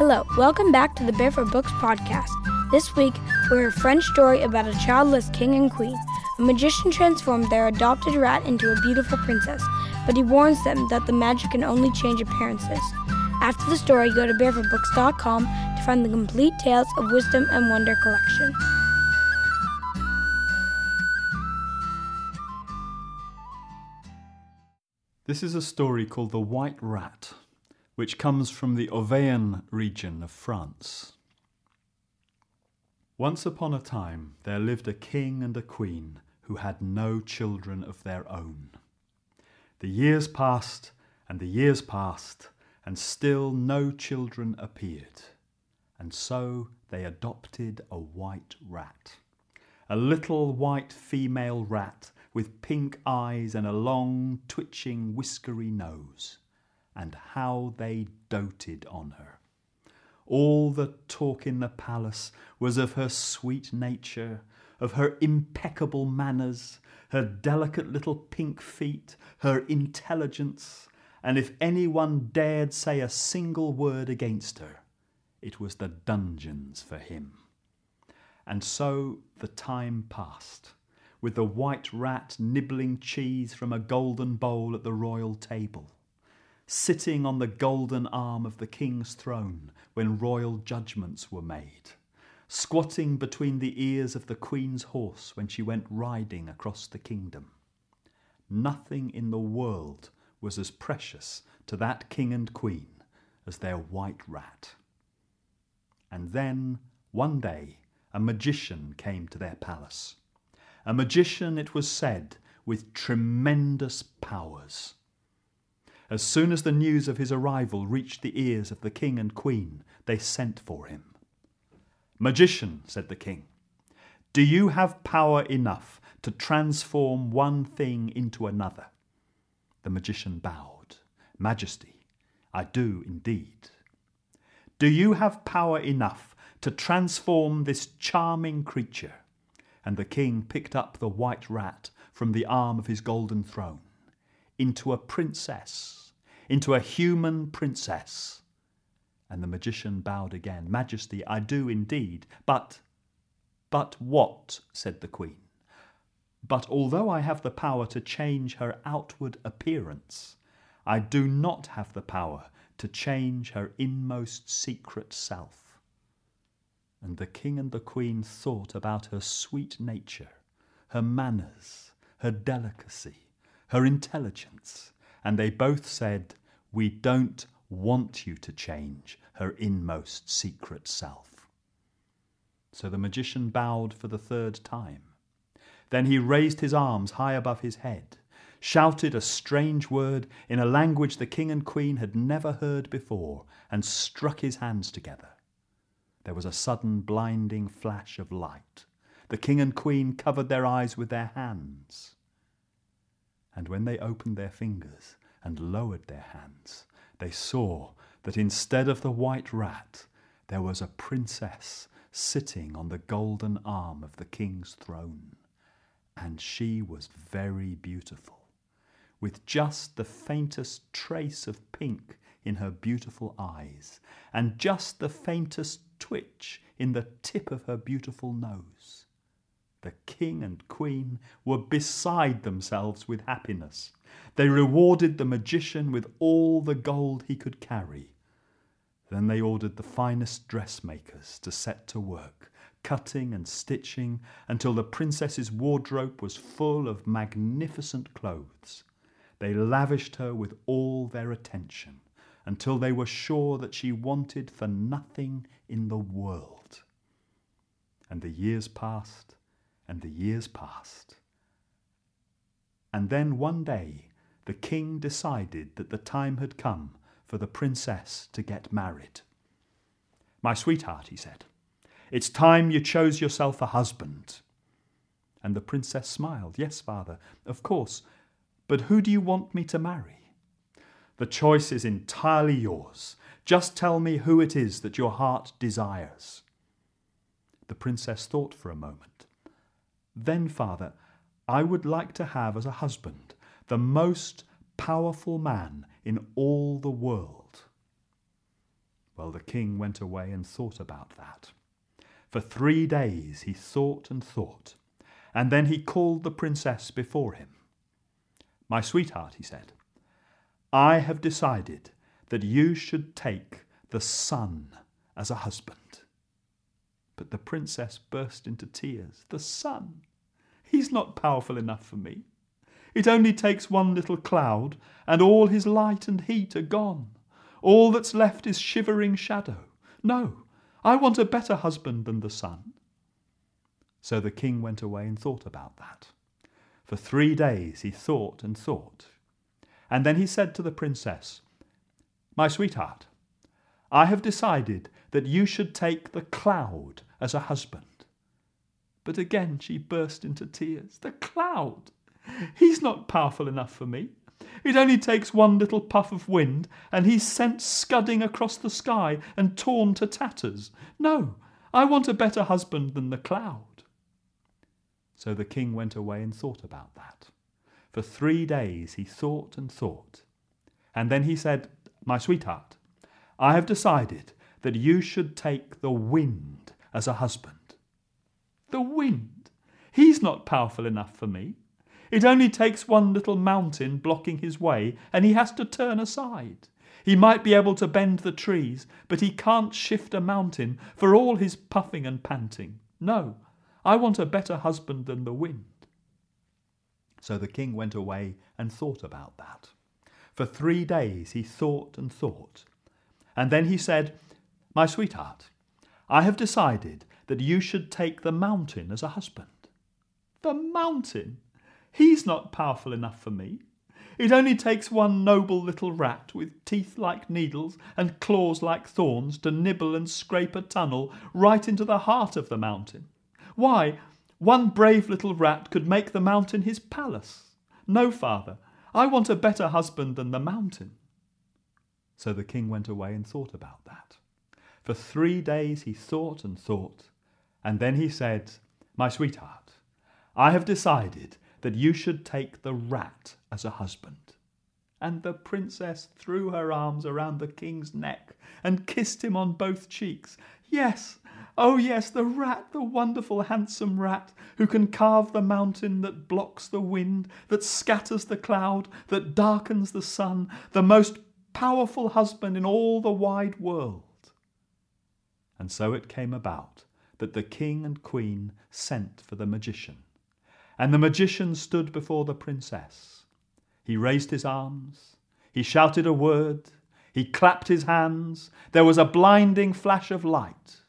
Hello, welcome back to the Barefoot Books podcast. This week, we hear a French story about a childless king and queen. A magician transformed their adopted rat into a beautiful princess, but he warns them that the magic can only change appearances. After the story, go to barefootbooks.com to find the complete Tales of Wisdom and Wonder collection. This is a story called The White Rat, which comes from the Auvergne region of France. Once upon a time, there lived a king and a queen who had no children of their own. The years passed, and the years passed, and still no children appeared. And so they adopted a white rat. A little white female rat with pink eyes and a long, twitching, whiskery nose. And how they doted on her. All the talk in the palace was of her sweet nature, of her impeccable manners, her delicate little pink feet, her intelligence, and if anyone dared say a single word against her, it was the dungeons for him. And so the time passed with the white rat nibbling cheese from a golden bowl at the royal table, sitting on the golden arm of the king's throne when royal judgments were made, squatting between the ears of the queen's horse when she went riding across the kingdom. Nothing in the world was as precious to that king and queen as their white rat. And then, one day, a magician came to their palace a magician, it was said, with tremendous powers. As soon as the news of his arrival reached the ears of the king and queen, they sent for him. Magician, said the king, do you have power enough to transform one thing into another? The magician bowed. Majesty, I do indeed. Do you have power enough to transform this charming creature and the king picked up the white rat from the arm of his golden throne into a princess, into a human princess. And the magician bowed again. Majesty, I do indeed. But, but what? said the queen. But although I have the power to change her outward appearance, I do not have the power to change her inmost secret self and the king and the queen thought about her sweet nature, her manners, her delicacy, her intelligence, and they both said, We don't want you to change her inmost secret self. So the magician bowed for the third time. Then he raised his arms high above his head, shouted a strange word in a language the king and queen had never heard before, and struck his hands together. There was a sudden blinding flash of light. The king and queen covered their eyes with their hands. And when they opened their fingers and lowered their hands, they saw that instead of the white rat, there was a princess sitting on the golden arm of the king's throne. And she was very beautiful, with just the faintest trace of pink in her beautiful eyes, and just the faintest twitch in the tip of her beautiful nose. The king and queen were beside themselves with happiness. They rewarded the magician with all the gold he could carry. Then they ordered the finest dressmakers to set to work, cutting and stitching until the princess's wardrobe was full of magnificent clothes. They lavished her with all their attention until they were sure that she wanted for nothing in the world. And the years passed, and the years passed. And then one day the king decided that the time had come for the princess to get married. My sweetheart, he said, it's time you chose yourself a husband. And the princess smiled. Yes, father, of course. But who do you want me to marry? The choice is entirely yours. Just tell me who it is that your heart desires. The princess thought for a moment. Then, father, I would like to have as a husband the most powerful man in all the world. Well, the king went away and thought about that. For three days he thought and thought, and then he called the princess before him. My sweetheart, he said, I have decided that you should take the sun as a husband. But the princess burst into tears. The sun? He's not powerful enough for me. It only takes one little cloud, and all his light and heat are gone. All that's left is shivering shadow. No, I want a better husband than the sun. So the king went away and thought about that. For three days he thought and thought. And then he said to the princess, My sweetheart, I have decided that you should take the cloud as a husband. But again she burst into tears. The cloud! He's not powerful enough for me. It only takes one little puff of wind, and he's sent scudding across the sky and torn to tatters. No, I want a better husband than the cloud. So the king went away and thought about that. For three days he thought and thought. And then he said, My sweetheart, I have decided that you should take the wind as a husband. The wind? He's not powerful enough for me. It only takes one little mountain blocking his way, and he has to turn aside. He might be able to bend the trees, but he can't shift a mountain for all his puffing and panting. No, I want a better husband than the wind. So the king went away and thought about that. For three days he thought and thought. And then he said, My sweetheart, I have decided that you should take the mountain as a husband. The mountain? He's not powerful enough for me. It only takes one noble little rat with teeth like needles and claws like thorns to nibble and scrape a tunnel right into the heart of the mountain. Why, one brave little rat could make the mountain his palace. No, father, I want a better husband than the mountain. So the king went away and thought about that. For three days he thought and thought, and then he said, My sweetheart, I have decided that you should take the rat as a husband. And the princess threw her arms around the king's neck and kissed him on both cheeks. Yes, oh yes, the rat, the wonderful handsome rat, who can carve the mountain that blocks the wind, that scatters the cloud, that darkens the sun, the most powerful husband in all the wide world. And so it came about that the king and queen sent for the magician and the magician stood before the princess. He raised his arms, he shouted a word, he clapped his hands, there was a blinding flash of light,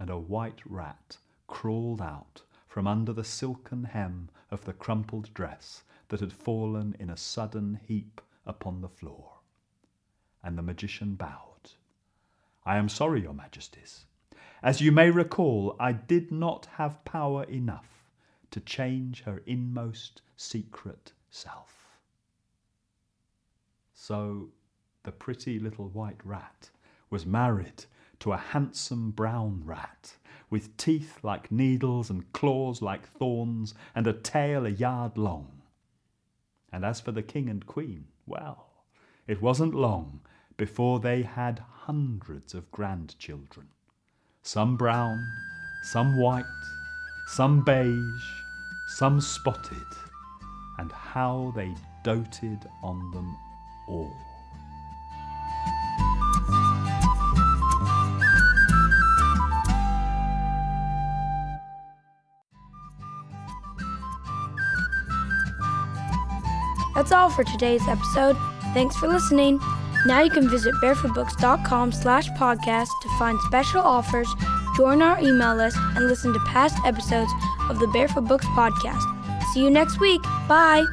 and a white rat crawled out from under the silken hem of the crumpled dress that had fallen in a sudden heap upon the floor. And the magician bowed. I am sorry, your majesties. As you may recall, I did not have power enough to change her inmost secret self. So the pretty little white rat was married to a handsome brown rat with teeth like needles and claws like thorns and a tail a yard long. And as for the king and queen, well, it wasn't long before they had hundreds of grandchildren, some brown, some white, some beige, some spotted, and how they doted on them all. That's all for today's episode. Thanks for listening. Now you can visit barefootbooks.com slash podcast to find special offers, join our email list, and listen to past episodes of the Barefoot Books podcast. See you next week. Bye.